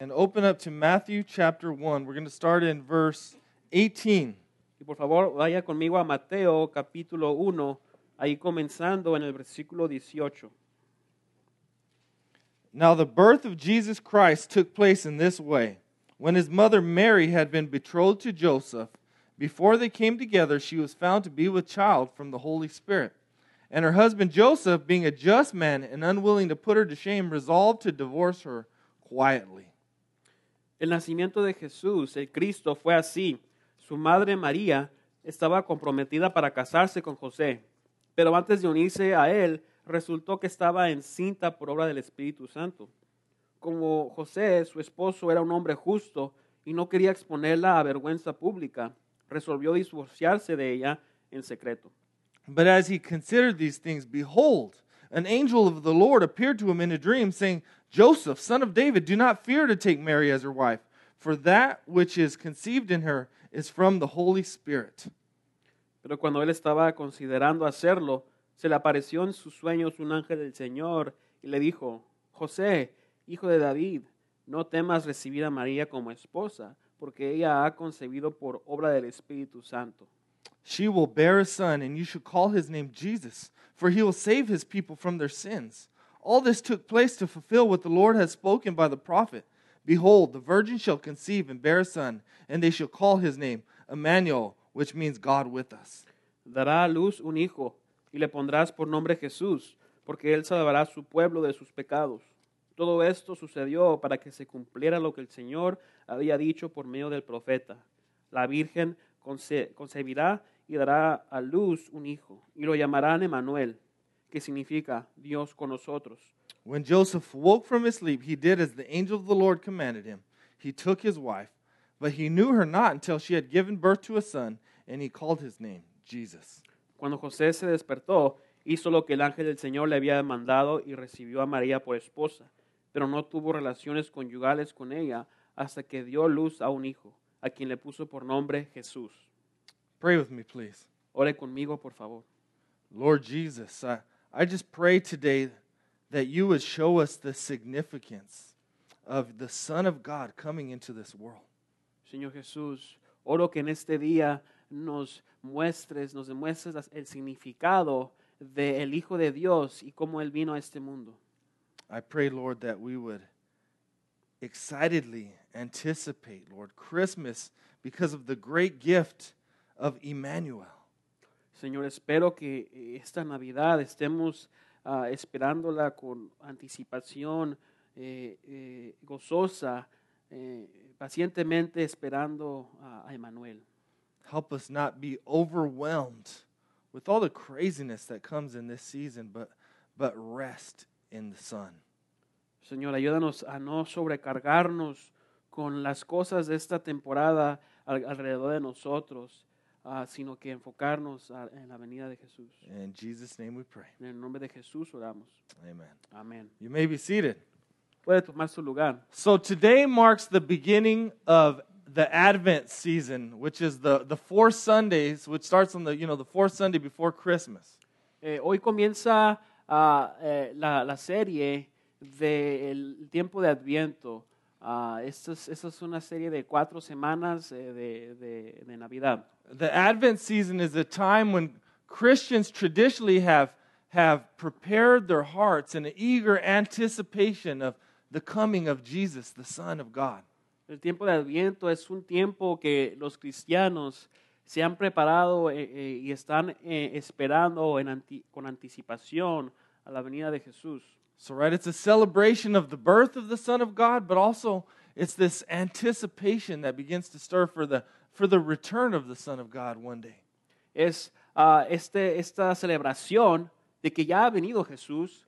and open up to Matthew chapter 1. We're going to start in verse 18. Y por favor, vaya conmigo a Mateo capítulo 1, ahí comenzando en el versículo 18. Now, the birth of Jesus Christ took place in this way. When his mother Mary had been betrothed to Joseph, before they came together, she was found to be with child from the Holy Spirit. And her husband Joseph, being a just man and unwilling to put her to shame, resolved to divorce her quietly. El nacimiento de Jesús, el Cristo, fue así. Su madre María estaba comprometida para casarse con José, pero antes de unirse a él, resultó que estaba encinta por obra del Espíritu Santo. Como José, su esposo, era un hombre justo y no quería exponerla a vergüenza pública, resolvió divorciarse de ella en secreto. But as he considered these things, behold, an angel of the Lord appeared to him in a dream, saying, Joseph, son of David, do not fear to take Mary as your wife, for that which is conceived in her is from the Holy Spirit. Pero cuando él estaba considerando hacerlo, se le apareció en sus sueños un ángel del Señor y le dijo, José, hijo de David, no temas recibir a María como esposa, porque ella ha concebido por obra del Espíritu Santo. She will bear a son, and you should call his name Jesus, for he will save his people from their sins. All this took place to fulfill what the Lord had spoken by the prophet. Behold, the virgin shall conceive and bear a son, and they shall call his name Emmanuel, which means God with us. Dará a luz un hijo y le pondrás por nombre Jesús, porque él salvará a su pueblo de sus pecados. Todo esto sucedió para que se cumpliera lo que el Señor había dicho por medio del profeta. La Virgen conce- concebirá y dará a luz un hijo, y lo llamarán Emanuel, que significa Dios con nosotros. When Joseph woke from his sleep, he did as the angel of the Lord commanded him. He took his wife, but he knew her not until she had given birth to a son, and he called his name Jesus. Cuando José se despertó, hizo lo que el ángel del Señor le había mandado y recibió a María por esposa, pero no tuvo relaciones conyugales con ella hasta que dio luz a un hijo, a quien le puso por nombre Jesús. Pray with me, please. Ore conmigo, por favor. Lord Jesus, I, I just pray today that you would show us the significance of the Son of God coming into this world. Señor Jesús, oro que en este día nos muestres, nos demuestres el significado del Hijo de Dios y cómo Él vino a este mundo. I pray, Lord, that we would excitedly anticipate, Lord, Christmas because of the great gift of Emmanuel. Señor, espero que eh, esta Navidad estemos ah, esperándola con anticipación eh, eh, gozosa, eh, pacientemente esperando a, a Emanuel. Help us not be overwhelmed with all the craziness that comes in this season, but, but rest in the Son. Señor, ayúdanos a no sobrecargarnos con las cosas de esta temporada al- alrededor de nosotros, ah, sino que enfocarnos a- en la venida de Jesús. In Jesus' name we pray. En el nombre de Jesús oramos. Amen. Amén. You may be seated. Puede tomar su lugar. So today marks the beginning of the Advent season, which is the, the four Sundays, which starts on the, you know, the fourth Sunday before Christmas. Eh, hoy comienza ah, eh, la, la serie del tiempo de Adviento. Esta, es, esta es una serie de cuatro semanas eh, de, de- de Navidad. The Advent season is a time when Christians traditionally have, have prepared their hearts in an eager anticipation of the coming of Jesus, the Son of God. El tiempo de Adviento es un tiempo que los cristianos se han preparado eh, eh, y están eh, esperando en anti- con anticipación a la venida de Jesús. So, right, it's a celebration of the birth of the Son of God, but also it's this anticipation that begins to stir for the, for the return of the Son of God one day. es ah, este, esta celebración de que ya ha venido Jesús,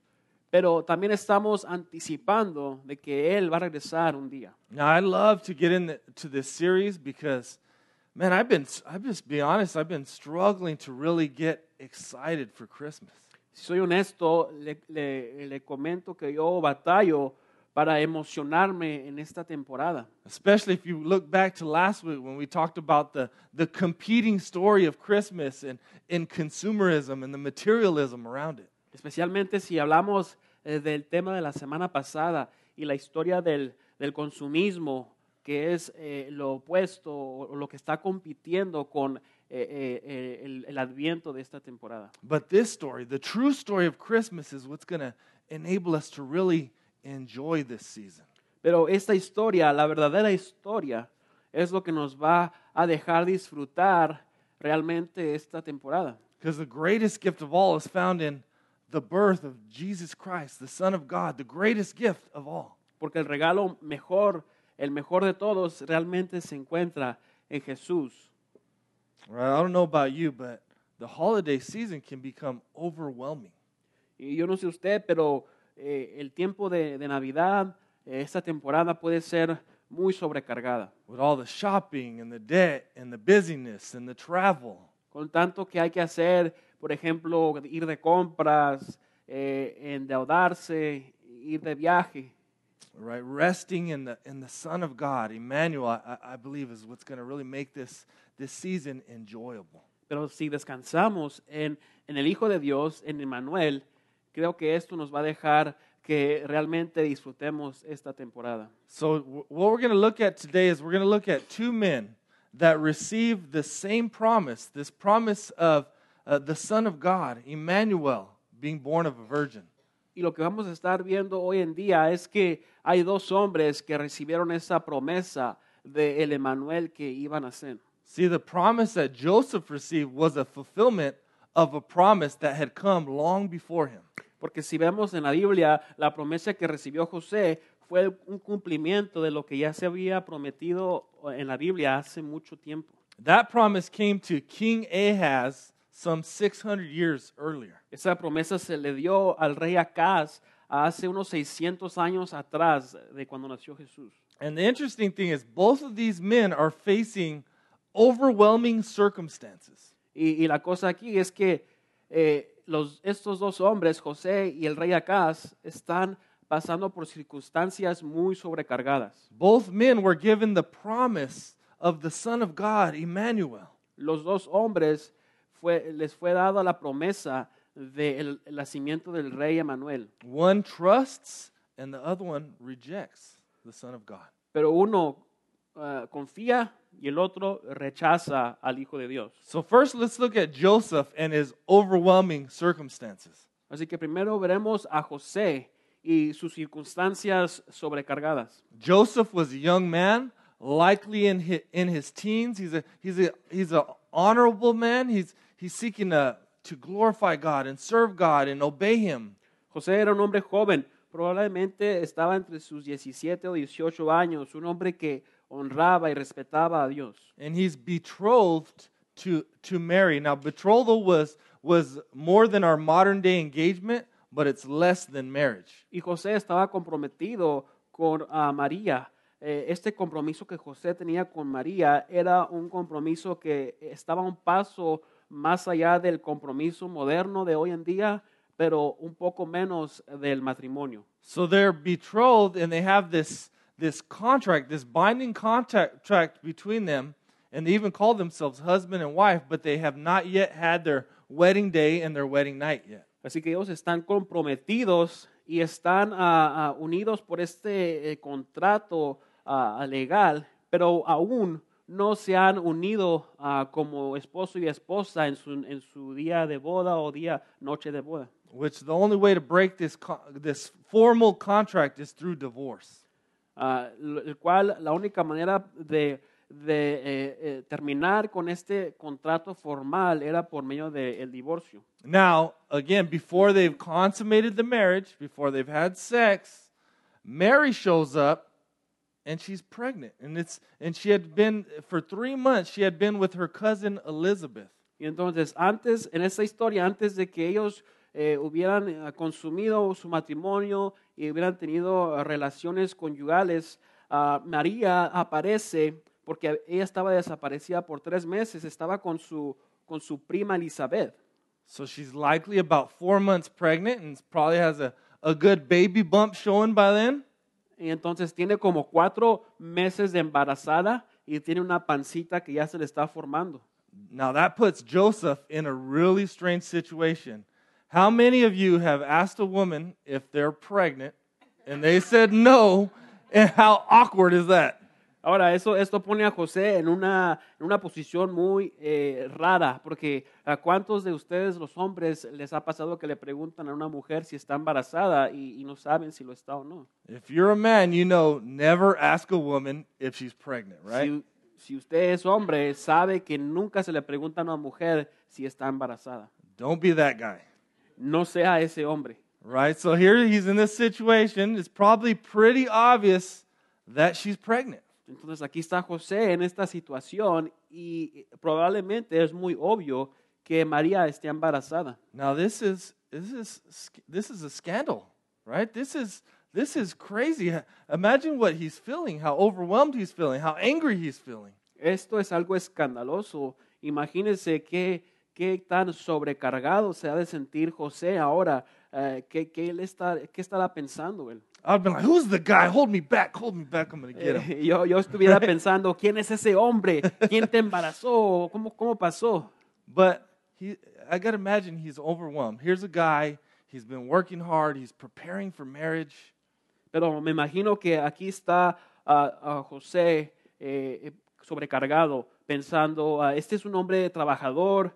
pero también estamos anticipando de que Él va a regresar un día. Now, I love to get into this series because, man, I've been, I've just be honest, I've been struggling to really get excited for Christmas. Si soy honesto, le, le- le comento que yo batallo para emocionarme en esta temporada. Especially if you look back to last week when we talked about the, the competing story of Christmas and, and consumerism and the materialism around it. Especialmente si hablamos eh, del tema de la semana pasada y la historia del, del consumismo, que es eh, lo opuesto o lo que está compitiendo con eh, eh, eh, el, el adviento de esta temporada. But this story, the true story of Christmas, is what's going to enable us to really enjoy this season. Pero esta historia, la verdadera historia, es lo que nos va a dejar disfrutar realmente esta temporada. Because the greatest gift of all is found in the birth of Jesus Christ, the Son of God, the greatest gift of all. Porque el regalo mejor, el mejor de todos, realmente se encuentra en Jesús. Right? I don't know about you, but the holiday season can become overwhelming. Y yo no sé usted, pero eh, el tiempo de, de Navidad, eh, esta temporada puede ser muy sobrecargada. with all the shopping and the debt and the busyness and the travel. Con tanto que hay que hacer, por ejemplo, ir de compras, eh, endeudarse, ir de viaje. Right, resting in the in the Son of God, Emmanuel, I, I believe, is what's going to really make this this season enjoyable. Pero si descansamos en, en el Hijo de Dios, en Emmanuel, creo que esto nos va a dejar que realmente disfrutemos esta temporada. So, what we're going to look at today is we're going to look at two men that received the same promise, this promise of uh, the Son of God, Emmanuel, being born of a virgin. Y lo que vamos a estar viendo hoy en día es que hay dos hombres que recibieron esa promesa de el Emmanuel que iban a ser. See, the promise that Joseph received was a fulfillment of a promise that had come long before him. Porque si vemos en la Biblia, la promesa que recibió José fue un cumplimiento de lo que ya se había prometido en la Biblia hace mucho tiempo. That promise came to King Ahaz some 600 years earlier. Esa promesa se le dio al rey Acaz hace unos 600 años atrás de cuando nació Jesús. And the interesting thing is, both of these men are facing overwhelming circumstances. Y, y la cosa aquí es que eh, los, estos dos hombres, José y el rey Acaz, están pasando por circunstancias muy sobrecargadas. Both men were given the promise of the Son of God, Emmanuel. Los dos hombres fue, les fue dada la promesa del nacimiento del rey Emanuel. One trusts, and the other one rejects the Son of God. Pero uno ah, confía y el otro rechaza al Hijo de Dios. So, first, let's look at Joseph and his overwhelming circumstances. Así que primero veremos a José y sus circunstancias sobrecargadas. Joseph was a young man, likely in his, in his teens. He's a he's a he's a honorable man. He's he's seeking to to glorify God and serve God and obey Him. José era un hombre joven, probablemente estaba entre sus 17 o 18 años, un hombre que honraba y respetaba a Dios. And he's betrothed to to Mary. Now, betrothal was was more than our modern day engagement, but it's less than marriage. Y José estaba comprometido con ah, María. Eh, este compromiso que José tenía con María era un compromiso que estaba un paso más allá del compromiso moderno de hoy en día, pero un poco menos del matrimonio. So they're betrothed, and they have this this contract, this binding contract between them, and they even call themselves husband and wife, but they have not yet had their wedding day and their wedding night yet. Así que ellos están comprometidos y están ah, ah, unidos por este eh, contrato ah, legal, pero aún no se han unido ah, como esposo y esposa en su, en su día de boda o día noche de boda. Which the only way to break this this formal contract is through divorce. Ah, el cual la única manera de, de, eh, eh, terminar con este contrato formal era por medio del divorcio. Now, again, before they've consummated the marriage, before they've had sex, Mary shows up and she's pregnant. And it's and she had been for 3 months she had been with her cousin Elizabeth. Y entonces, antes, en esta historia, antes de que ellos eh, hubieran eh, consumido su matrimonio y hubieran tenido eh, relaciones conyugales, ah, María aparece porque ella estaba desaparecida por tres meses, estaba con su, con su prima Elizabeth. So she's likely about 4 months pregnant and probably has a a good baby bump showing by then. Y entonces tiene como cuatro meses de embarazada y tiene una pancita que ya se le está formando. Now that puts Joseph in a really strange situation. How many of you have asked a woman if they're pregnant and they said no And how awkward is that? Ahora, eso, esto pone a José en una, en una posición muy eh, rara, porque a cuántos de ustedes, los hombres, les ha pasado que le preguntan a una mujer si está embarazada y, y no saben si lo está o no? If you're a man, you know never ask a woman if she's pregnant, right? Si, si usted es hombre, sabe que nunca se le pregunta a una mujer si está embarazada. Don't be that guy, No sea ese hombre. right? So here he's in this situation. It's probably pretty obvious that she's pregnant. Entonces aquí está José en esta situación y probablemente es muy obvio que María esté embarazada. Now this is this is this is a scandal, right? This is this is crazy. Imagine what he's feeling, how overwhelmed he's feeling, how angry he's feeling. Esto es algo escandaloso. Imagínense qué, qué tan sobrecargado se ha de sentir José ahora. eh, ¿qué, qué él está, ¿Qué estará pensando él? I'd been like, "Who's the guy? Hold me back, hold me back. I'm gonna get him." Eh, yo, yo estuviera pensando, ¿quién es ese hombre? ¿Quién te embarazó? ¿Cómo, cómo pasó? But he, I gotta imagine he's overwhelmed. Here's a guy. He's been working hard. He's preparing for marriage. Pero me imagino que aquí está ah, ah, José eh, eh, sobrecargado, pensando, ah, este es un hombre trabajador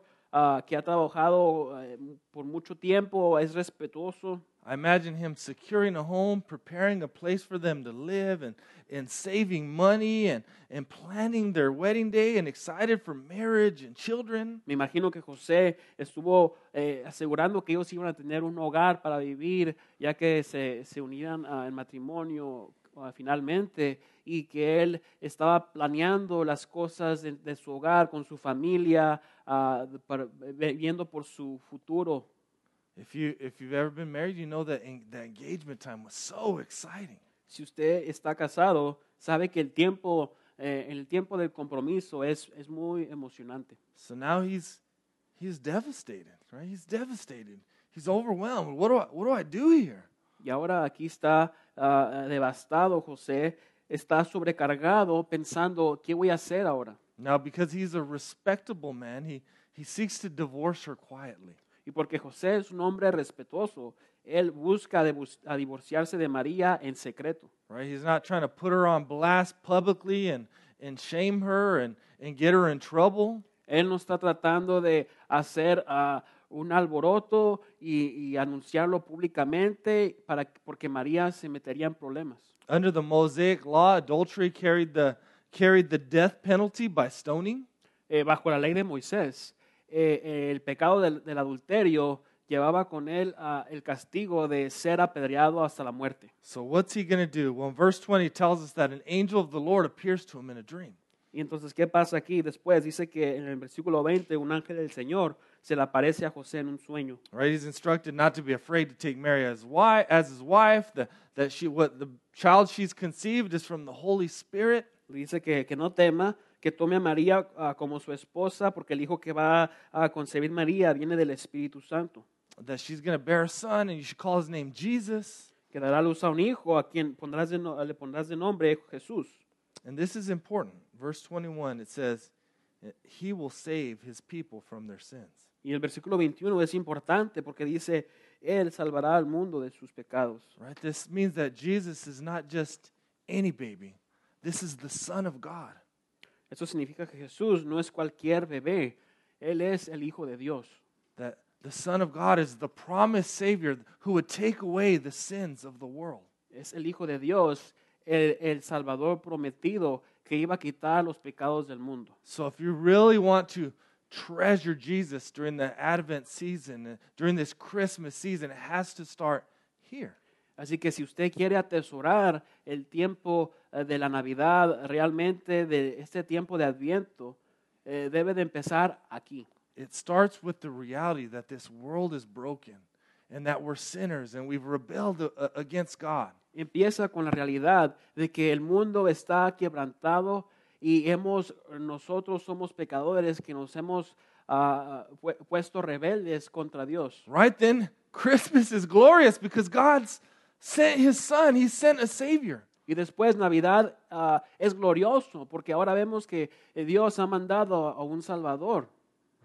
que ha trabajado eh, por mucho tiempo, es respetuoso. I imagine him securing a home, preparing a place for them to live, and, and saving money and, and planning their wedding day and excited for marriage and children. Me imagino que José estuvo eh, asegurando que ellos iban a tener un hogar para vivir, ya que se, se unieran al matrimonio ah, finalmente, y que él estaba planeando las cosas de, de su hogar con su familia, ah, para- viendo por su futuro. If, you, if you've ever been married, you know that en- the engagement time was so exciting. Si usted está casado, sabe que el tiempo, eh, el tiempo del compromiso es, es muy emocionante. So now he's, he's devastated, right? He's devastated. He's overwhelmed. What do I, what do, I do here? Y ahora aquí está ah, devastado José, está sobrecargado pensando, ¿qué voy a hacer ahora? Now, because he's a respectable man, he, he seeks to divorce her quietly. Y porque José es un hombre respetuoso, él busca a divorciarse de María en secreto. right? He's not trying to put her on blast publicly and, and shame her and, and get her in trouble. Él no está tratando de hacer ah, un alboroto y, y anunciarlo públicamente para, porque María se metería en problemas. Under the Mosaic law, adultery carried the, carried the death penalty by stoning. Eh, bajo la ley de Moisés, eh, eh, el pecado del, del adulterio llevaba con él ah, el castigo de ser apedreado hasta la muerte. So, what's he going to do? Well, in verse 20, tells us that an angel of the Lord appears to him in a dream. Y entonces, ¿qué pasa aquí? Después dice que en el versículo 20, un ángel del Señor se le aparece a José en un sueño. Right? He's instructed not to be afraid to take Mary as, wife, as his wife, the, that she, what, the child she's conceived is from the Holy Spirit. Dice que, que no tema, que tome a María ah, como su esposa, porque el hijo que va a concebir María viene del Espíritu Santo. that she's going to bear a son and you should call his name Jesus. Que dará luz a un hijo a quien pondrás de no- le pondrás de nombre Jesús. And this is important. Verse 21, it says, He will save his people from their sins. Y el versículo 21 es importante porque dice, Él salvará al mundo de sus pecados. Right? This means that Jesus is not just any baby, this is the Son of God. Eso significa que Jesús no es cualquier bebé, Él es el Hijo de Dios. That the Son of God is the promised Savior who would take away the sins of the world. Es el Hijo de Dios, el, el Salvador prometido que iba a quitar los pecados del mundo. So if you really want to treasure Jesus during the Advent season, during this Christmas season, it has to start here. Así que si usted quiere atesorar el tiempo eh, de la Navidad, realmente de este tiempo de Adviento, eh, debe de empezar aquí. It starts with the reality that this world is broken and that we're sinners and we've rebelled uh, against God. Empieza con la realidad de que el mundo está quebrantado y hemos nosotros somos pecadores que nos hemos pu- puesto rebeldes contra Dios. Right then, Christmas is glorious because God's sent his son, he sent a savior. Y después Navidad ah, es glorioso porque ahora vemos que eh, Dios ha mandado a un Salvador.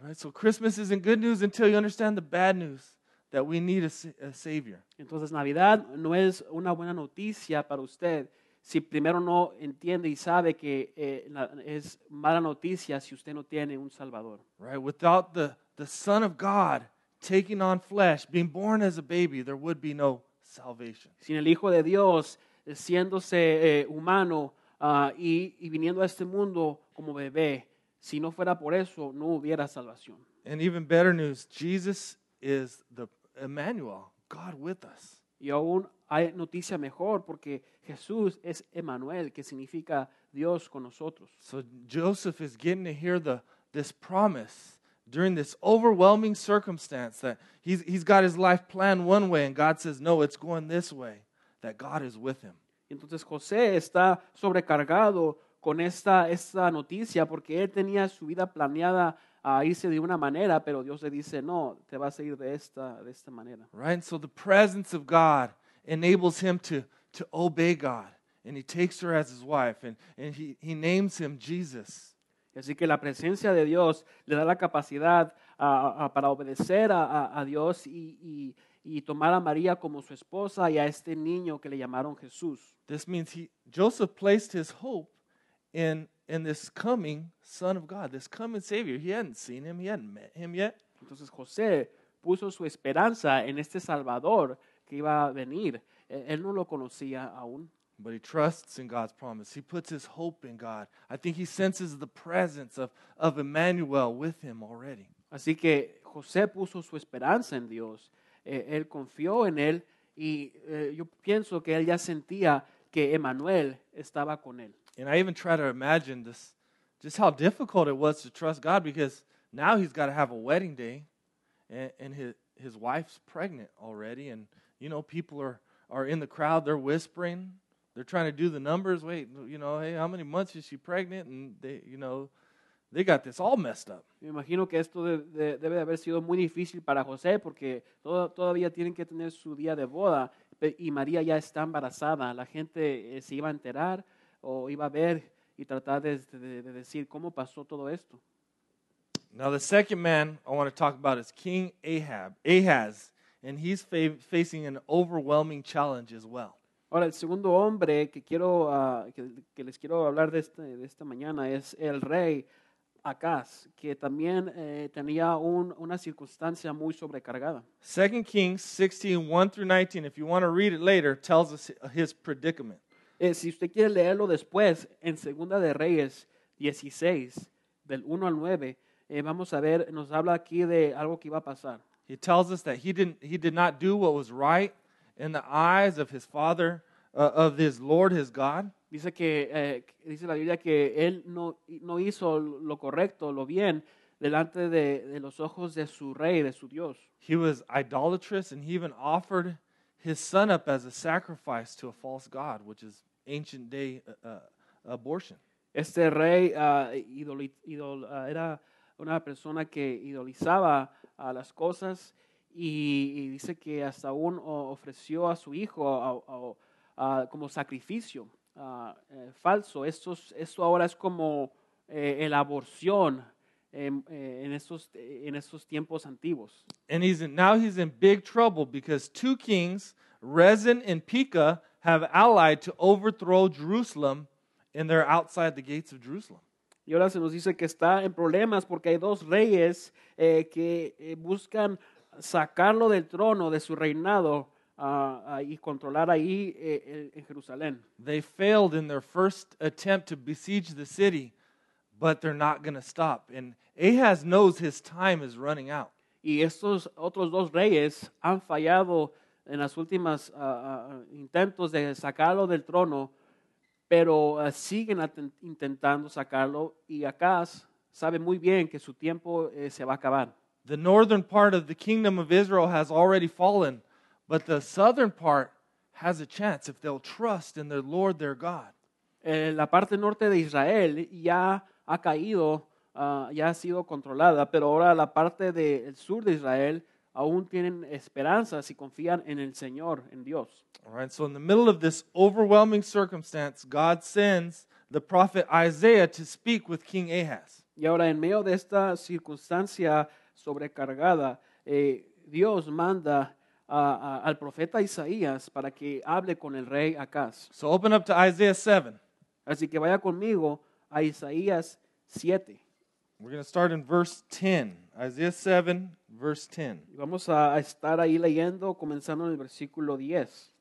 Right? So Christmas isn't good news until you understand the bad news that we need a, a savior. Entonces Navidad no es una buena noticia para usted si primero no entiende y sabe que eh, la- es mala noticia si usted no tiene un Salvador. Right? Without the, the Son of God taking on flesh, being born as a baby, there would be no salvation. Sin el Hijo de Dios eh, siéndose eh, humano ah, y, y viniendo a este mundo como bebé, si no fuera por eso, no hubiera salvación. And even better news, Jesus is the Emmanuel, God with us. Y aún hay noticia mejor porque Jesús es Emanuel, que significa Dios con nosotros. So Joseph is getting to hear the this promise during this overwhelming circumstance that he's he's got his life planned one way and God says no, it's going this way. That God is with him. Entonces José está sobrecargado con esta, esta noticia porque él tenía su vida planeada a irse de una manera, pero Dios le dice, no, te vas a ir de esta, de esta manera. Right? And so the presence of God enables him to to obey God. And he takes her as his wife and, and he, he names him Jesus. Así que la presencia de Dios le da la capacidad ah, ah, para obedecer a, a- a Dios y, y- y tomar a María como su esposa y a este niño que le llamaron Jesús. This means he Joseph placed his hope in in this coming Son of God, this coming Savior. He hadn't seen him, he hadn't met him yet. Entonces José puso su esperanza en este Salvador que iba a venir. Eh, Él no lo conocía aún. But he trusts in God's promise. He puts his hope in God. I think he senses the presence of, of Emmanuel with him already. Así que José puso su esperanza en Dios. Eh, él confió en él y eh, yo pienso que él ya sentía que Emanuel estaba con él. And I even try to imagine this just how difficult it was to trust God because now he's got to have a wedding day and, and his, his wife's pregnant already. And, you know, people are, are in the crowd, they're whispering, they're trying to do the numbers. Wait, you know, hey, how many months is she pregnant? And they, you know, they got this all messed up. Me imagino que esto de- de- debe de haber sido muy difícil para José porque todo- todavía tienen que tener su día de boda y María ya está embarazada. La gente eh, se iba a enterar o iba a ver y tratar de, de- de decir cómo pasó todo esto. Now, the second man I want to talk about is King Ahab, Ahaz, and he's fa- facing an overwhelming challenge as well. Ahora, el segundo hombre que, quiero, ah, que, que les quiero hablar de, este- de esta mañana es el rey Acaz, que también eh, tenía un- una circunstancia muy sobrecargada. 2 Kings 16, 1 through 19, if you want to read it later, tells us his predicament. Eh, si usted quiere leerlo después, en Segunda de Reyes 16, del 1 al 9, eh, vamos a ver, nos habla aquí de algo que iba a pasar. He tells us that he, didn't, he did not do what was right in the eyes of his father, uh, of his Lord, his God. Dice que eh, dice la Biblia que él no, no hizo lo correcto, lo bien, delante de, de los ojos de su rey, de su Dios. He was idolatrous, and he even offered his son up as a sacrifice to a false god, which is ancient day uh, uh, abortion. Este rey ah, idoli- idol- ah, era una persona que idolizaba a las cosas y, y dice que hasta aún ofreció a su hijo a- a- a- como sacrificio ah, eh, falso. Esto, es- esto ahora es como eh, la aborción em, eh, en, estos, en estos tiempos antiguos. And he's in, now he's in big trouble because two kings, Rezin and Pekah, have allied to overthrow Jerusalem, and they're outside the gates of Jerusalem. Y ahora se nos dice que está en problemas porque hay dos reyes eh, que eh, buscan sacarlo del trono, de su reinado, ah, y controlar ahí eh, en Jerusalén. They failed in their first attempt to besiege the city, but they're not going to stop. And Ahaz knows his time is running out. Y estos otros dos reyes han fallado en las últimas ah, ah, intentos de sacarlo del trono, pero siguen intentando sacarlo y Acaz sabe muy bien que su tiempo eh, se va a acabar. The northern part of the kingdom of Israel has already fallen, but the southern part has a chance if they'll trust in their Lord their God. Eh, la parte norte de Israel ya ha caído, ah, ya ha sido controlada, pero ahora la parte del sur de Israel aún tienen esperanzas y confían en el Señor, en Dios. All right, so in the middle of this overwhelming circumstance, God sends the prophet Isaiah to speak with King Ahaz. Y ahora en medio de esta circunstancia sobrecargada, eh, Dios manda a- a- al profeta Isaías para que hable con el rey Acaz. So open up to Isaiah 7. Así que vaya conmigo a Isaías 7. We're going to start in verse 10. Isaiah 7, verse 10. Y vamos a a estar ahí leyendo, comenzando en el versículo 10.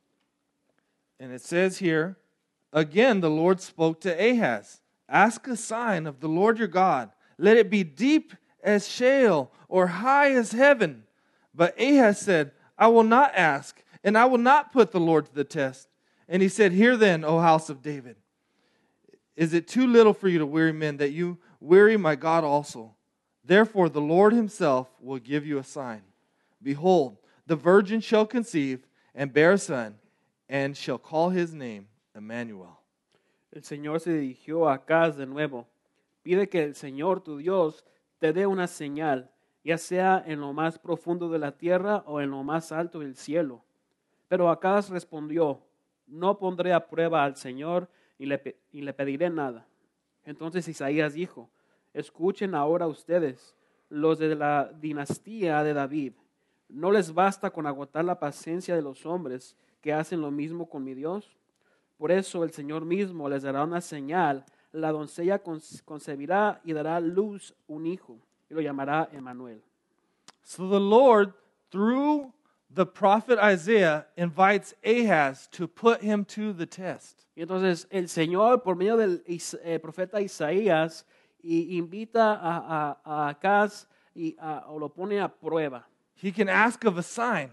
And it says here, Again the Lord spoke to Ahaz Ask a sign of the Lord your God. Let it be deep as Sheol or high as heaven. But Ahaz said, I will not ask, and I will not put the Lord to the test. And he said, Hear then, O house of David. Is it too little for you to weary men that you weary my God also? Therefore, the Lord himself will give you a sign. Behold, the virgin shall conceive and bear a son, and shall call his name Emmanuel. El Señor se dirigió a Acaz de nuevo. Pide que el Señor tu Dios te dé una señal, ya sea en lo más profundo de la tierra o en lo más alto del cielo. Pero Acaz respondió, no pondré a prueba al Señor y le, y le pediré nada. Entonces Isaías dijo, escuchen ahora ustedes, los de la dinastía de David. ¿No les basta con agotar la paciencia de los hombres que hacen lo mismo con mi Dios? Por eso el Señor mismo les dará una señal. La doncella concebirá y dará luz un hijo y lo llamará Emmanuel. So the Lord, through the prophet Isaiah, invites Ahaz to put him to the test. Y entonces el Señor, por medio del eh, profeta Isaías, y invita a, a, a Acaz y a- o lo pone a prueba. He can ask of a sign.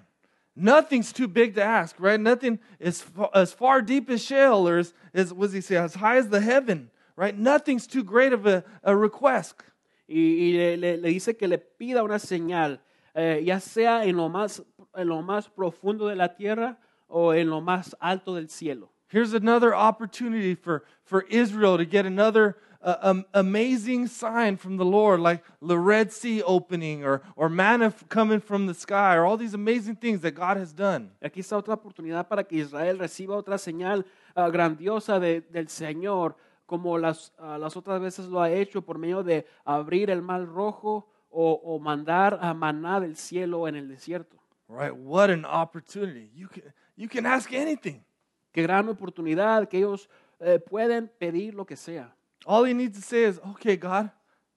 Nothing's too big to ask, right? Nothing is as far deep as Sheol or as, as what does he say, as high as the heaven, right? Nothing's too great of a, a request. Y, y le, le- dice que le pida una señal, eh, ya sea en lo, más, en lo más profundo de la tierra o en lo más alto del cielo. Here's another opportunity for, for Israel to get another uh, um, amazing sign from the Lord, like the Red Sea opening or, or manna coming from the sky, or all these amazing things that God has done. Aquí está otra oportunidad para que Israel reciba otra señal ah, grandiosa de- del Señor, como las, ah, las otras veces lo ha hecho por medio de abrir el mar rojo o, o mandar a maná del cielo en el desierto. Right? What an opportunity. You can, you can ask anything. Qué gran oportunidad que ellos eh, pueden pedir lo que sea. All he needs to say is, okay, God,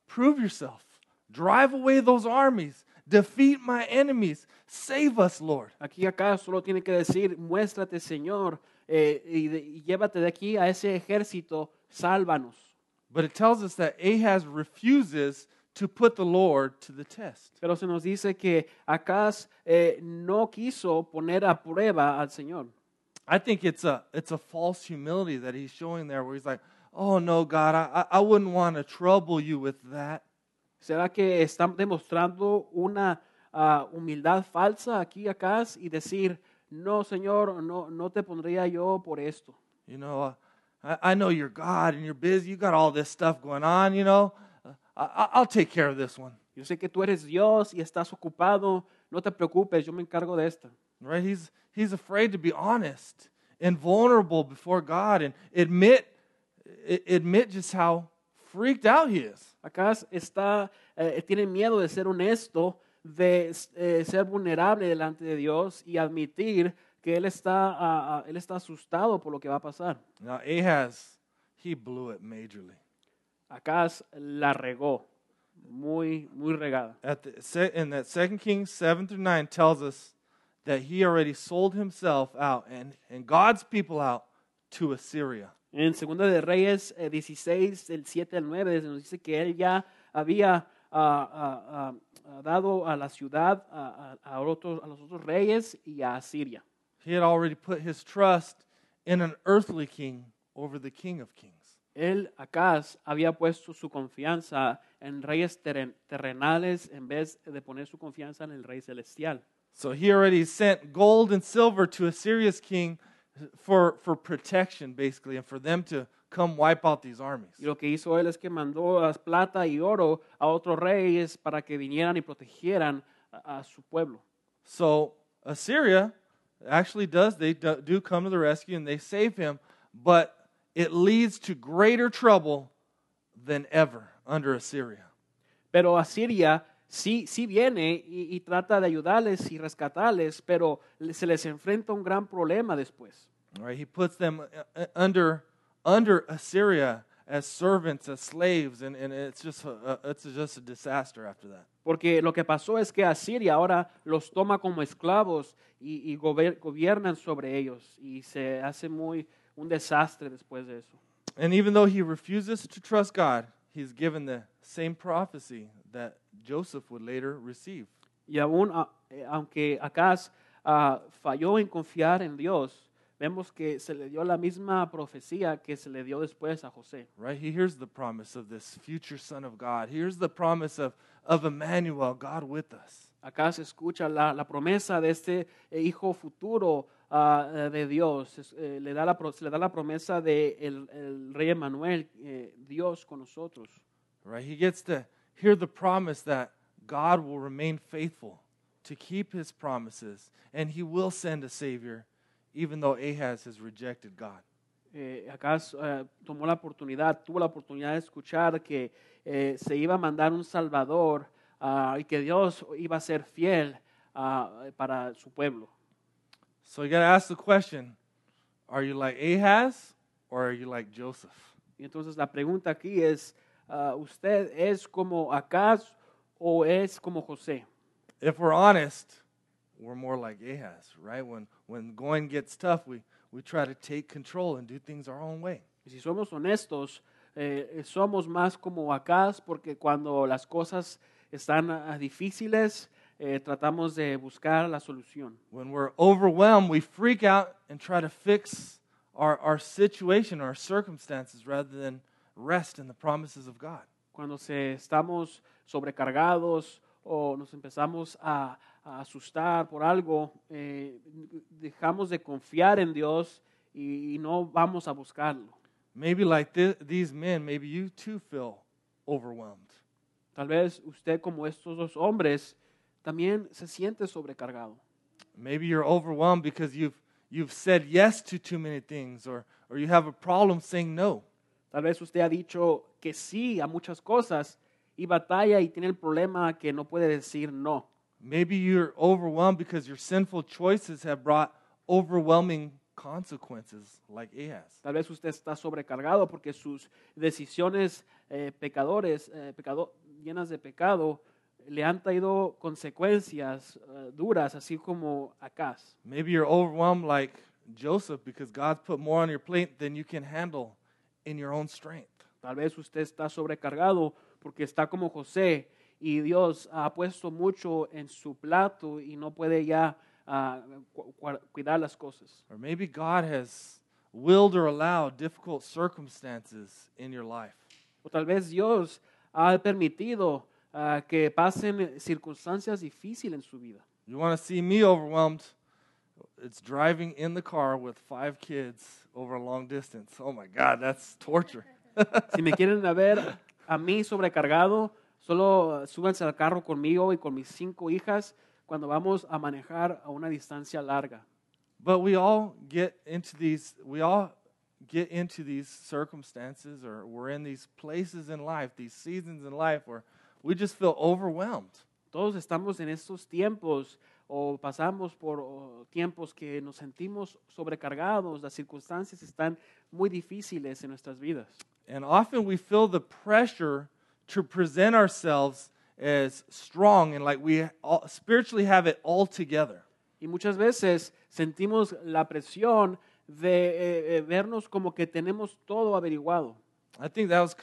prove yourself. Drive away those armies. Defeat my enemies. Save us, Lord. Aquí acá solo tiene que decir, muéstrate Señor eh, y, y llévate de aquí a ese ejército, sálvanos. But it tells us that Ahaz refuses to put the Lord to the test. Pero se nos dice que Acaz eh, no quiso poner a prueba al Señor. I think it's a, it's a false humility that he's showing there where he's like, oh, no, God, I, I wouldn't want to trouble you with that. ¿Será que están demostrando una ah, humildad falsa aquí Acaz y decir, no Señor, no, no te pondría yo por esto? You know, uh, I, I know you're God and you're busy. You got all this stuff going on, you know. I, I- I'll take care of this one. Yo sé que tú eres Dios y estás ocupado, no te preocupes, yo me encargo de esta. right? He's, he's afraid to be honest and vulnerable before God and admit, admit just how freaked out he is. Acá está, eh, tiene miedo de ser honesto, de eh, ser vulnerable delante de Dios y admitir que él está, ah, ah, él está asustado por lo que va a pasar. Now, Ahaz, he blew it majorly. Acá la regó, muy, muy regada. At the, in that Second Kings 7 through 9 tells us that he already sold himself out and, and God's people out to Assyria. En Segunda de Reyes eh, 16, del 7 al 9, nos dice que él ya había ah, dado a la ciudad a, a- a otros- a los otros reyes y a Asiria. He had already put his trust in an earthly king over the king of kings. Él, Acaz, había puesto su confianza en reyes terren- terrenales en vez de poner su confianza en el rey celestial. So he already sent gold and silver to Assyria's king for, for protection, basically, and for them to come wipe out these armies. Y lo que hizo él es que mandó plata y oro a otros reyes para que vinieran y protegieran a, a su pueblo. So Assyria actually does, they do, come to the rescue and they save him, but it leads to greater trouble than ever under Assyria. Pero Asiria sí, sí viene y, y trata de ayudarles y rescatarles, pero se les enfrenta un gran problema después. Right? He puts them uh, uh, under under Assyria as servants, as slaves, and, and it's just a- it's just a disaster after that. Porque lo que pasó es que Asiria ahora los toma como esclavos y, y gobiernan sobre ellos y se hace muy un desastre después de eso. And even though he refuses to trust God, he's given the same prophecy that Joseph would later receive. Y aún, eh, aunque Acaz ah, falló en confiar en Dios, vemos que se le dio la misma profecía que se le dio después a José. Right? He hears the promise of this future son of God. Here's the promise of, of Emmanuel, God with us. Acá se escucha la, la promesa de este eh, hijo futuro eh, de Dios. Eh, le da la, se le da la promesa de el, el rey Emanuel, eh, Dios con nosotros. Right? He gets to hear the promise that God will remain faithful to keep his promises and he will send a savior even though Ahaz has rejected God. Eh, Acaz eh, tomó la oportunidad, tuvo la oportunidad de escuchar que eh, se iba a mandar un Salvador ah, y que Dios iba a ser fiel ah, para su pueblo. So you got to ask the question, are you like Ahaz or are you like Joseph? Y entonces la pregunta aquí es, ah, ¿usted es como Acaz o es como José? If we're honest, we're more like Ahaz, right? When when going gets tough, we we try to take control and do things our own way. Si somos honestos, eh, somos más como Acaz porque cuando las cosas están ah, difíciles, eh, tratamos de buscar la solución. When we're overwhelmed, we freak out and try to fix our, our situation, our circumstances, rather than rest in the promises of God. Cuando se, estamos sobrecargados o nos empezamos a, a asustar por algo, eh, dejamos de confiar en Dios y, y no vamos a buscarlo. Maybe like thi- these men, maybe you too feel overwhelmed. Tal vez usted como estos dos hombres también se siente sobrecargado. Maybe you're overwhelmed because you've you've said yes to too many things, or or you have a problem saying no. Tal vez usted ha dicho que sí a muchas cosas y batalla y tiene el problema que no puede decir no. Maybe you're overwhelmed because your sinful choices have brought overwhelming consequences, like Ahaz. Tal vez usted está sobrecargado porque sus decisiones eh, pecadores, eh, pecado- llenas de pecado le han traído consecuencias eh, duras, así como Acaz. Maybe you're overwhelmed like Joseph because God's put more on your plate than you can handle in your own strength. Tal vez usted está sobrecargado porque está como José y Dios ha puesto mucho en su plato y no puede ya ah, cu- cu- cuidar las cosas. Or maybe God has willed or allowed difficult circumstances in your life. O tal vez Dios ha permitido ah, que pasen circunstancias difíciles en su vida. You want to see me overwhelmed? It's driving in the car with five kids over a long distance. Oh my God, that's torture. Si me quieren ver a mí sobrecargado, solo ah, súbanse al carro conmigo y con mis cinco hijas cuando vamos a manejar a una distancia larga. But we all get into these, we all get into these circumstances or we're in these places in life, these seasons in life where we just feel overwhelmed. Todos estamos en estos tiempos o pasamos por tiempos que nos sentimos sobrecargados, las circunstancias están muy difíciles en nuestras vidas. And often we feel the pressure to present ourselves as strong and like we all, spiritually have it all together. Y muchas veces sentimos la presión de eh, eh, vernos como que tenemos todo averiguado. I think that was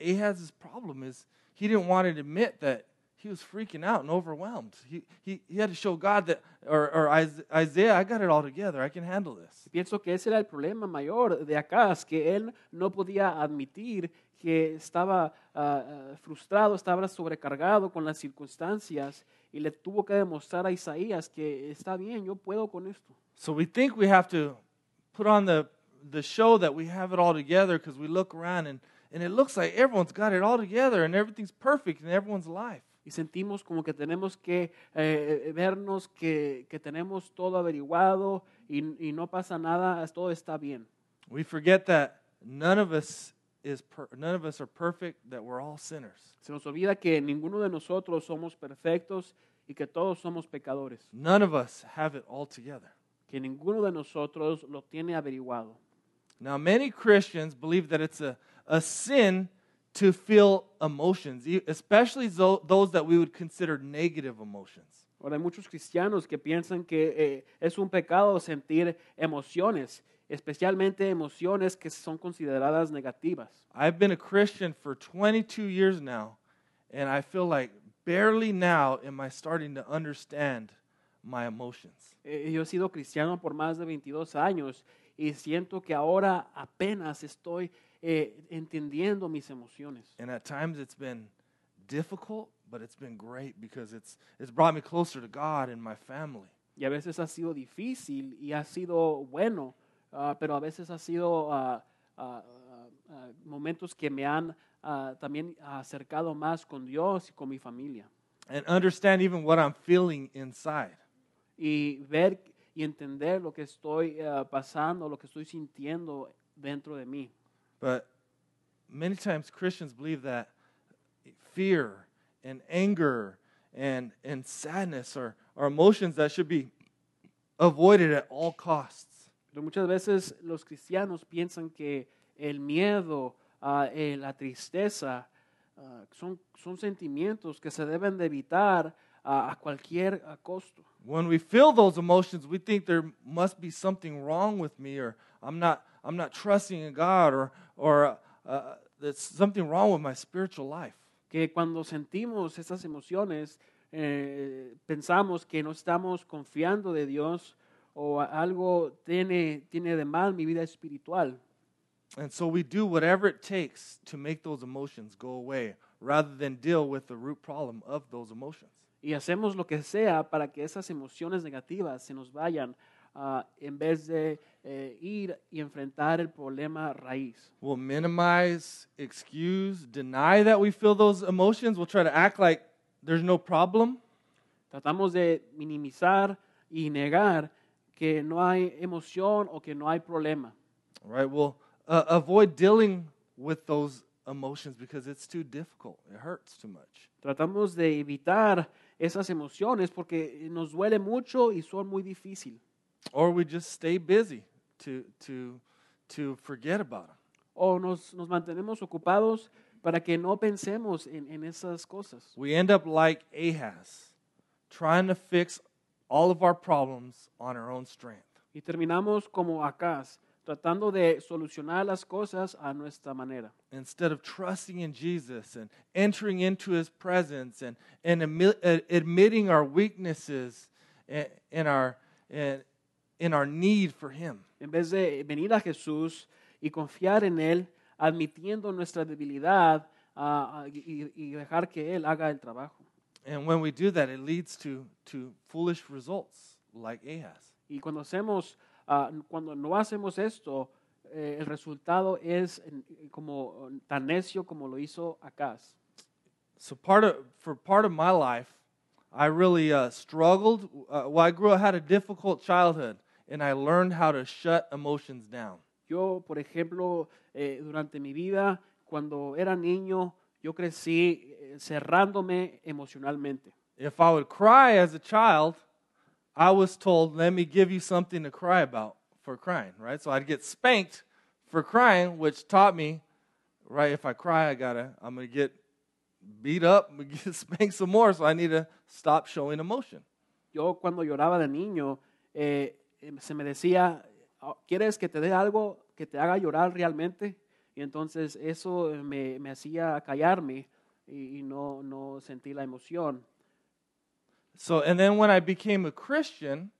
Ahaz's problem is he didn't want to admit that he was freaking out and overwhelmed. He, he, he had to show God that, or, or Isaiah, I got it all together. I can handle this. Pienso que ese era el problema mayor de Acaz, que él no podía admitir que estaba ah, frustrado, estaba sobrecargado con las circunstancias y le tuvo que demostrar a Isaías que está bien, yo puedo con esto. So we think we have to put on the, the show that we have it all together because we look around and, and it looks like everyone's got it all together and everything's perfect in everyone's life. Y sentimos como que tenemos que eh, vernos que, que tenemos todo averiguado y, y no pasa nada, todo está bien. We forget that none of us is per- none of us are perfect, that we're all sinners. Se nos olvida que ninguno de nosotros somos perfectos y que todos somos pecadores, None of us have it all together. que ninguno de nosotros lo tiene averiguado. Now, many Christians believe that it's a, a sin to feel emotions, especially tho- those that we would consider negative emotions. Ahora hay muchos cristianos que piensan que eh, es un pecado sentir emociones, especialmente emociones que son consideradas negativas. I've been a Christian for 22 years now, and I feel like barely now am I starting to understand my emotions. Eh, yo he sido cristiano por más de 22 años y siento que ahora apenas estoy eh, entendiendo mis emociones. And at times it's been difficult, but it's been great because it's, it's brought me closer to God and my family. Y a veces ha sido difícil y ha sido bueno, ah, pero a veces ha sido ah, ah, momentos que me han también acercado más con Dios y con mi familia. And understand even what I'm feeling inside. Y ver y entender lo que estoy ah, pasando, lo que estoy sintiendo dentro de mí. But many times Christians believe that fear and anger and, and sadness are, are emotions that should be avoided at all costs. Pero muchas veces los cristianos piensan que el miedo, eh, la tristeza, ah, son, son sentimientos que se deben de evitar a cualquier costo. When we feel those emotions, we think there must be something wrong with me, or I'm not, I'm not trusting in God, or, or uh, there's something wrong with my spiritual life. Que cuando sentimos esas emociones, eh, pensamos que no estamos confiando de Dios o algo tiene, tiene de mal mi vida espiritual. And so we do whatever it takes to make those emotions go away rather than deal with the root problem of those emotions. Y hacemos lo que sea para que esas emociones negativas se nos vayan ah, en vez de eh, ir y enfrentar el problema raíz. We'll minimize, excuse, deny that we feel those emotions. We'll try to act like there's no problem. Tratamos de minimizar y negar que no hay emoción o que no hay problema. Right? We'll uh, avoid dealing with those emotions because it's too difficult. It hurts too much. Tratamos de evitar esas emociones porque nos duele mucho y son muy difíciles. Or we just stay busy to, to, to forget about them. O nos, nos mantenemos ocupados para que no pensemos en, en esas cosas. We end up like Ahaz, trying to fix all of our problems on our own strength. Y terminamos como Acaz, tratando de solucionar las cosas a nuestra manera. instead of trusting in Jesus and entering into his presence and, and admi- uh, admitting our weaknesses and, and our, and, in our need for him. En vez de venir a Jesús y confiar en Él, admitiendo nuestra debilidad ah, y, y dejar que Él haga el trabajo. And when we do that, it leads to, to foolish results like Ahaz. Y cuando hacemos, ah, cuando no hacemos esto, eh, el resultado es como tan necio como lo hizo Acaz. So part of, for part of my life, I really uh, struggled. Uh, well, I grew up, had a difficult childhood, and I learned how to shut emotions down. Yo, por ejemplo, eh, durante mi vida, cuando era niño, yo crecí cerrándome emocionalmente. If I would cry as a child, I was told, let me give you something to cry about for crying, right? So I'd get spanked for crying, which taught me, right, if I cry, I gotta, I'm gonna get beat up, I'm gonna get spanked some more, so I need to stop showing emotion. Yo cuando lloraba de niño, eh, eh, se me decía, "Ah, ¿quieres que te dé algo que te haga llorar realmente? Y entonces eso me, me hacía callarme y, y no, no sentir la emoción. So, and then when I became a Christian,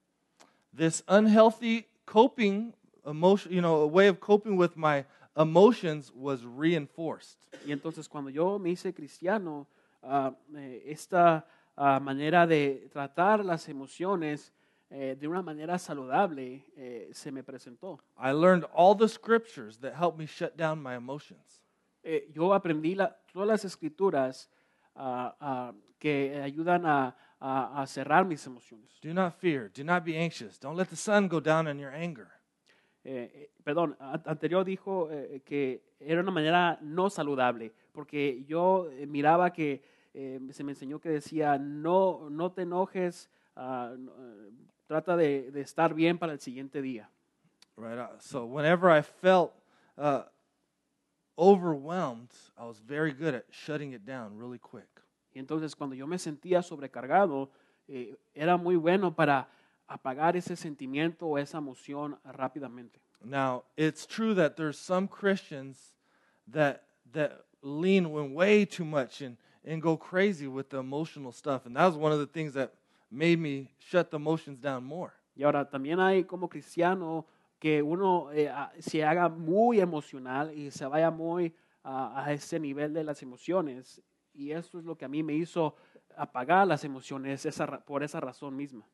this unhealthy coping emotion, you know, a way of coping with my emotions was reinforced. Y entonces cuando yo me hice cristiano, eh, esta ah, manera de tratar las emociones eh, de una manera saludable eh, se me presentó. I learned all the scriptures that help me shut down my emotions. Eh, yo aprendí la- todas las escrituras ah, ah, que ayudan a, a- a cerrar mis emociones. Do not fear, do not be anxious, don't let the sun go down on your anger. Eh, eh, perdón, anterior dijo eh, que era una manera no saludable, porque yo eh, miraba que eh, se me enseñó que decía, no, no te enojes, no, eh, trata de, de estar bien para el siguiente día. Right. Uh, So whenever I felt uh, overwhelmed, I was very good at shutting it down really quick. Y entonces cuando yo me sentía sobrecargado, eh, era muy bueno para apagar ese sentimiento o esa emoción rápidamente. Now, it's true that there's some Christians that that lean when way too much and, and go crazy with the emotional stuff. And that was one of the things that made me shut the emotions down more. Y ahora también hay como cristiano que uno eh, se haga muy emocional y se vaya muy a, a ese nivel de las emociones. Y eso es lo que a mí me hizo apagar las emociones esa por esa razón misma.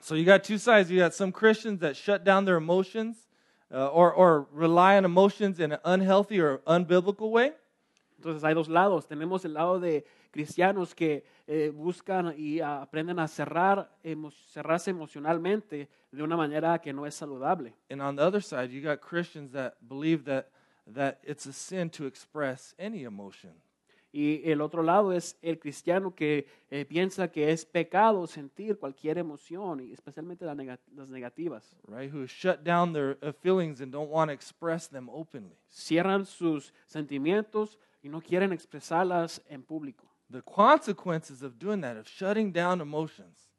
So you got two sides. You got some Christians that shut down their emotions uh, or, or rely on emotions in an unhealthy or unbiblical way. Entonces hay dos lados. Tenemos el lado de cristianos que eh, buscan y ah, aprenden a cerrar, emo- cerrarse emocionalmente de una manera que no es saludable. And on the other side, you got Christians that believe that, that it's a sin to express any emotion. Y el otro lado es el cristiano que eh, piensa que es pecado sentir cualquier emoción, y especialmente la nega- las negativas. right? Who shut down their uh, feelings and don't want to express them openly. Cierran sus sentimientos y no quieren expresarlas en público. The consequences of doing that, of shutting down emotions,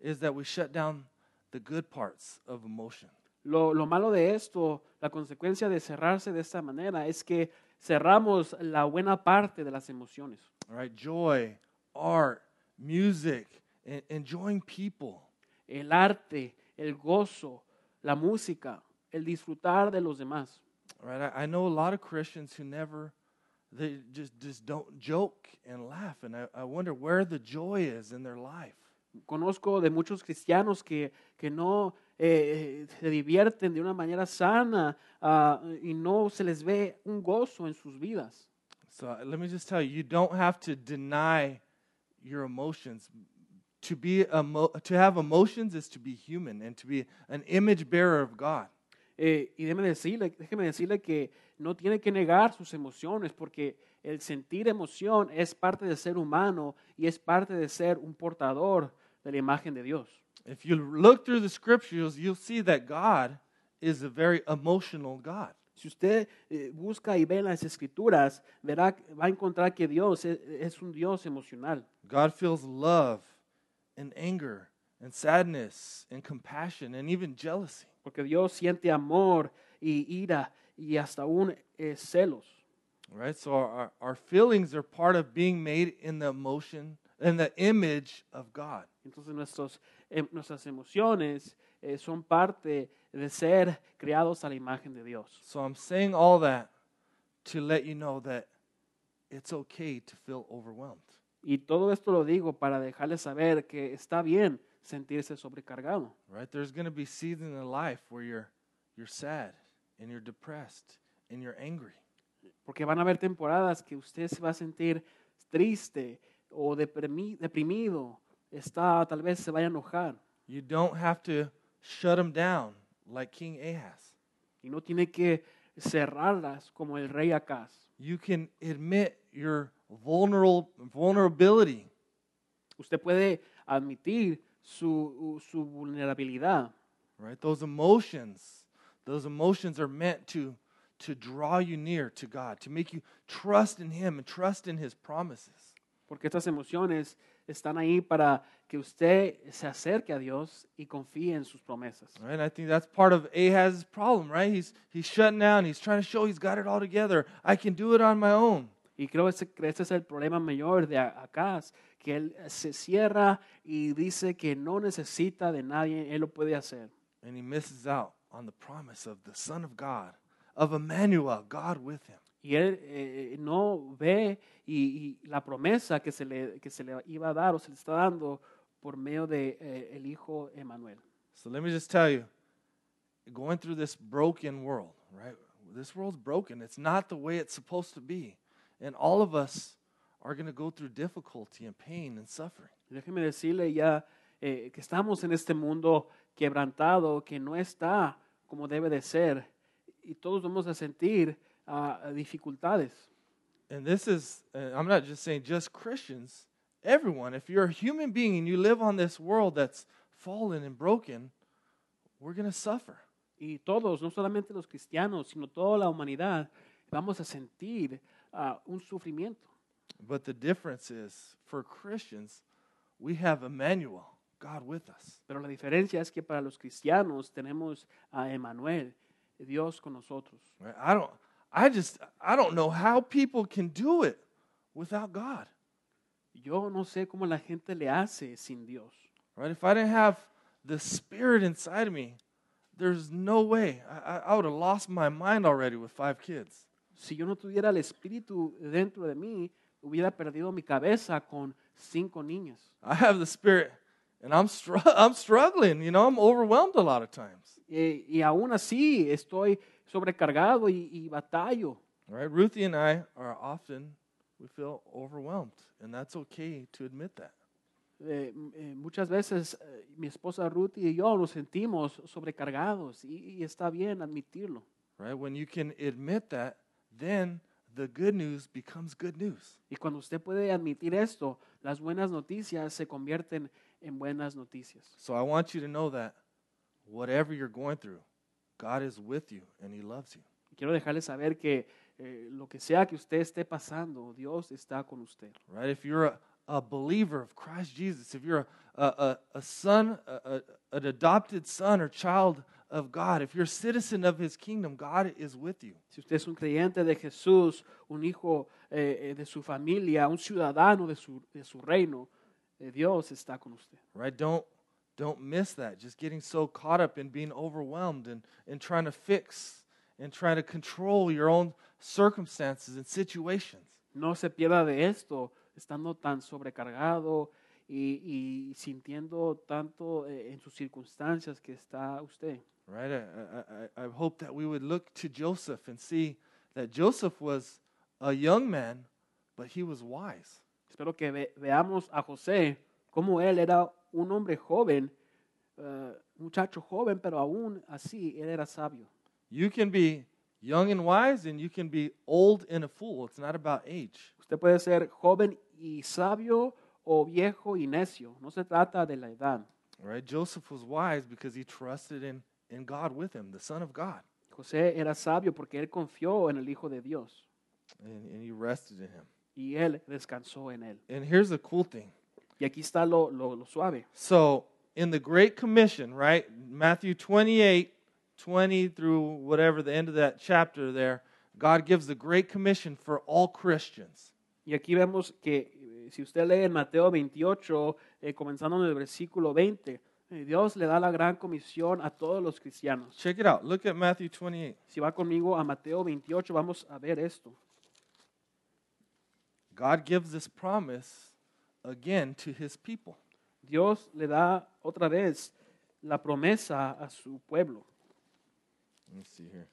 is that we shut down the good parts of emotion. Lo, lo malo de esto, la consecuencia de cerrarse de esta manera es que cerramos la buena parte de las emociones. All right, joy, art, music, enjoying people. El arte, el gozo, la música, el disfrutar de los demás. All right, I, I know a lot of Christians who never, they just just don't joke and laugh, and I, I wonder where the joy is in their life. Conozco de muchos cristianos que, que no eh, se divierten de una manera sana ah, y no se les ve un gozo en sus vidas. So uh, let me just tell you, you don't have to deny your emotions. To be emo- to have emotions is to be human and to be an image bearer of God. Eh, y déjeme decirle, déjeme decirle que no tiene que negar sus emociones porque el sentir emoción es parte del ser humano y es parte de ser un portador de la imagen de Dios. If you look through the scriptures, you'll see that God is a very emotional God. Si usted eh, busca y ve en las escrituras, verá, va a encontrar que Dios es, es un Dios emocional. God feels love and anger and sadness and compassion and even jealousy. Porque Dios siente amor y ira y hasta aún eh, celos. Right? So our, our feelings are part of being made in the emotion in the image of God. Entonces nuestros, nuestras emociones eh, son parte de ser creados a la imagen de Dios. So I'm saying all that to let you know that it's okay to feel overwhelmed. Y todo esto lo digo para dejarles saber que está bien sentirse sobrecargado. Right? There's going to be seasons in life where you're you're sad and you're depressed and you're angry. Porque van a haber temporadas que usted se va a sentir triste o deprimi- deprimido, está, tal vez se vaya a enojar. You don't have to shut them down like King Ahaz. Y no tiene que cerrarlas como el rey Acaz. You can admit your vulnerable vulnerability Usted puede admitir su, su vulnerabilidad. right? Those emotions those emotions are meant to to draw you near to god to make you trust in him and trust in his promises. Porque estas emociones están ahí para que usted se acerque a Dios y confíe en sus promesas. right? I think that's part of ahaz's problem right? He's he's shutting down. He's trying to show he's got it all together. I can do it on my own. Y creo que ese, es el problema mayor de Acaz, que él se cierra y dice que no necesita de nadie, él lo puede hacer. and he misses out on the promise of the son of god of emmanuel god with him Y él eh, no ve y, y la promesa que se, le, que se le iba a dar o se le está dando por medio de eh, el hijo Emanuel. so let me just tell you going through this broken world right this world's broken it's not the way it's supposed to be and all of us are going to go through difficulty and pain and suffering Déjeme decirle ya eh, que estamos en este mundo quebrantado, que no está como debe de ser. Y todos vamos a sentir ah, dificultades. And this is, uh, I'm not just saying just Christians, everyone. If you're a human being and you live on this world that's fallen and broken, we're going to suffer. Y todos, no solamente los cristianos, sino toda la humanidad, vamos a sentir ah, un sufrimiento. But the difference is, for Christians, we have Emmanuel, God with us. Pero la diferencia es que para los cristianos tenemos a Emmanuel, Dios con nosotros. Right? I don't, I just, I don't know how people can do it without God. Yo no sé cómo la gente le hace sin Dios. Right? If I didn't have the Spirit inside of me, there's no way. I, I, I would have lost my mind already with five kids. Si yo no tuviera el Espíritu dentro de mí, hubiera perdido mi cabeza con cinco niñas. I have the Spirit, and I'm, str- I'm struggling. You know, I'm overwhelmed a lot of times. Eh, y aún así estoy sobrecargado y, y batallo. Right? Ruthie and I are often, we feel overwhelmed, and that's okay to admit that. Eh, eh, muchas veces eh, mi esposa Ruth y yo nos sentimos sobrecargados y, y está bien admitirlo. Right? When you can admit that, then the good news becomes good news. Y cuando usted puede admitir esto, las buenas noticias se convierten en buenas noticias. So I want you to know that whatever you're going through, God is with you and He loves you. Quiero dejarles saber que eh, lo que sea que usted esté pasando, Dios está con usted. Right? If you're a, a believer of Christ Jesus, if you're a, a, a, son, a, an adopted son or child of God, if you're a citizen of His kingdom, God is with you. Si usted es un creyente de Jesús, un hijo eh, eh, de su familia, un ciudadano de su, de su reino, eh, Dios está con usted. Right? Don't don't miss that. Just getting so caught up in being overwhelmed and, and trying to fix and trying to control your own circumstances and situations. No se pierda de esto, estando tan sobrecargado y, y sintiendo tanto eh, en sus circunstancias que está usted. Right? I, I, I hope that we would look to Joseph and see that Joseph was a young man, but he was wise. Espero que ve- veamos a José como él era un hombre joven, eh, muchacho joven, pero aún así él era sabio. You can be young and wise, and you can be old and a fool. It's not about age. Usted puede ser joven y sabio o viejo y necio. No se trata de la edad. Right? Joseph was wise because he trusted in, in God with him, the Son of God, José era sabio porque él confió en el Hijo de Dios and, and he rested in him. y él descansó en él. And here's the cool thing. Y aquí está lo, lo, lo suave. So, in the Great Commission, right? Matthew 28, 20 through whatever the end of that chapter there, God gives the Great Commission for all Christians. Y aquí vemos que si usted lee en Mateo 28, eh, comenzando en el versículo 20, eh, Dios le da la gran comisión a todos los cristianos. Check it out. Look at Matthew 28. Si va conmigo a Mateo 28, vamos a ver esto. God gives this promise again to his people. Dios le da otra vez la promesa a su pueblo. Let me see here.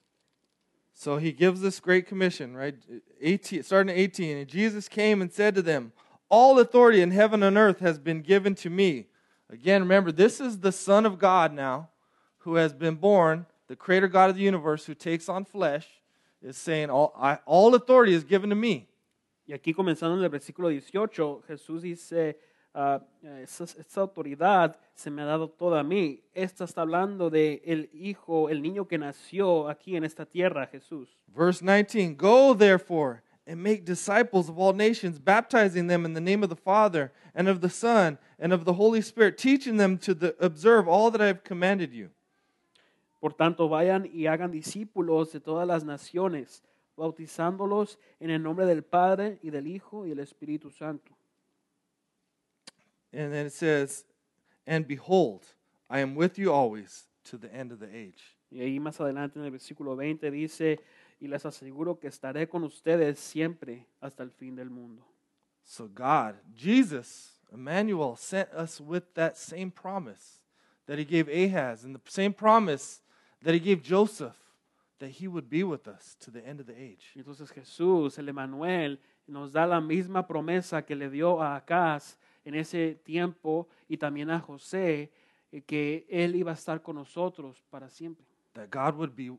So he gives this great commission, right? 18, starting at 18. And Jesus came and said to them, All authority in heaven and earth has been given to me. Again, remember, this is the Son of God now who has been born, the creator God of the universe who takes on flesh, is saying, All, I, all authority is given to me. Y aquí comenzando en el versículo 18, Jesús dice, ah, esa, esa autoridad se me ha dado toda a mí. Esta está hablando de el hijo, el niño que nació aquí en esta tierra, Jesús. Verse 19 Go therefore and make disciples of all nations, baptizing them in the name of the Father and of the Son and of the Holy Spirit, teaching them to the, observe all that I have commanded you. Por tanto, vayan y hagan discípulos de todas las naciones, bautizándolos en el nombre del Padre y del Hijo y del Espíritu Santo. And then it says, And behold, I am with you always to the end of the age. Y ahí más adelante en el versículo 20 dice, y les aseguro que estaré con ustedes siempre hasta el fin del mundo. So God, Jesus, Emmanuel, sent us with that same promise that he gave Ahaz and the same promise that he gave Joseph that he would be with us to the end of the age. Entonces Jesús, el Emanuel, nos da la misma promesa que le dio a Acaz en ese tiempo y también a José, eh, que él iba a estar con nosotros para siempre. That God would be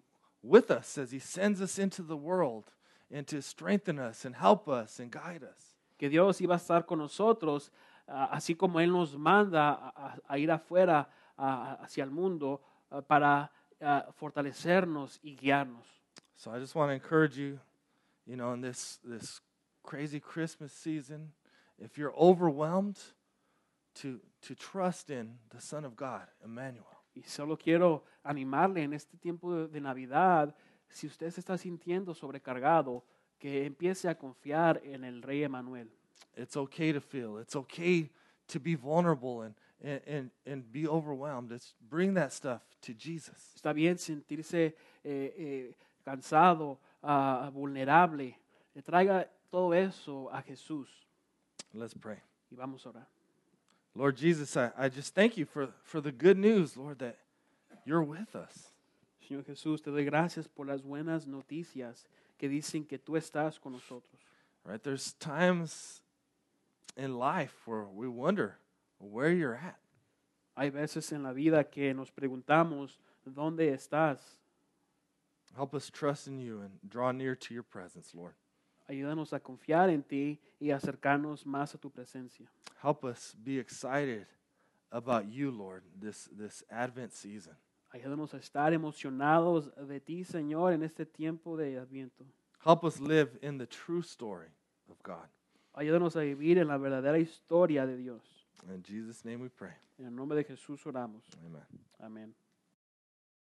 with us as He sends us into the world and to strengthen us and help us and guide us. que Dios iba a estar con nosotros, ah, así como Él nos manda a, a- ir afuera ah, hacia el mundo ah, para ah, fortalecernos y guiarnos. So I just want to encourage you, you know, in this this crazy Christmas season, if you're overwhelmed, to to trust in the Son of God, Emmanuel. Y solo quiero animarle en este tiempo de, Navidad, si usted se está sintiendo sobrecargado, que empiece a confiar en el Rey Emanuel. It's okay to feel. It's okay to be vulnerable and and and, and be overwhelmed. It's bring that stuff to Jesus. Está bien sentirse eh, eh, cansado, ah, vulnerable. Le traiga todo eso a Jesús Let's pray. y vamos a orar. Lord Jesus, I, I just thank you for, for the good news, Lord, that you're with us. Señor Jesús, te doy gracias por las buenas noticias que dicen que tú estás con nosotros. Right? There's times in life where we wonder where you're at. Hay veces en la vida que nos preguntamos, ¿dónde estás? Help us trust in you and draw near to your presence, Lord. Ayúdanos a confiar en ti y acercarnos más a tu presencia. Help us be excited about you, Lord, this, this Advent season. Ayúdanos a estar emocionados de ti, Señor, en este tiempo de Adviento. Help us live in the true story of God. Ayúdanos a vivir en la verdadera historia de Dios. In Jesus' name we pray. En el nombre de Jesús oramos. Amen. Amén.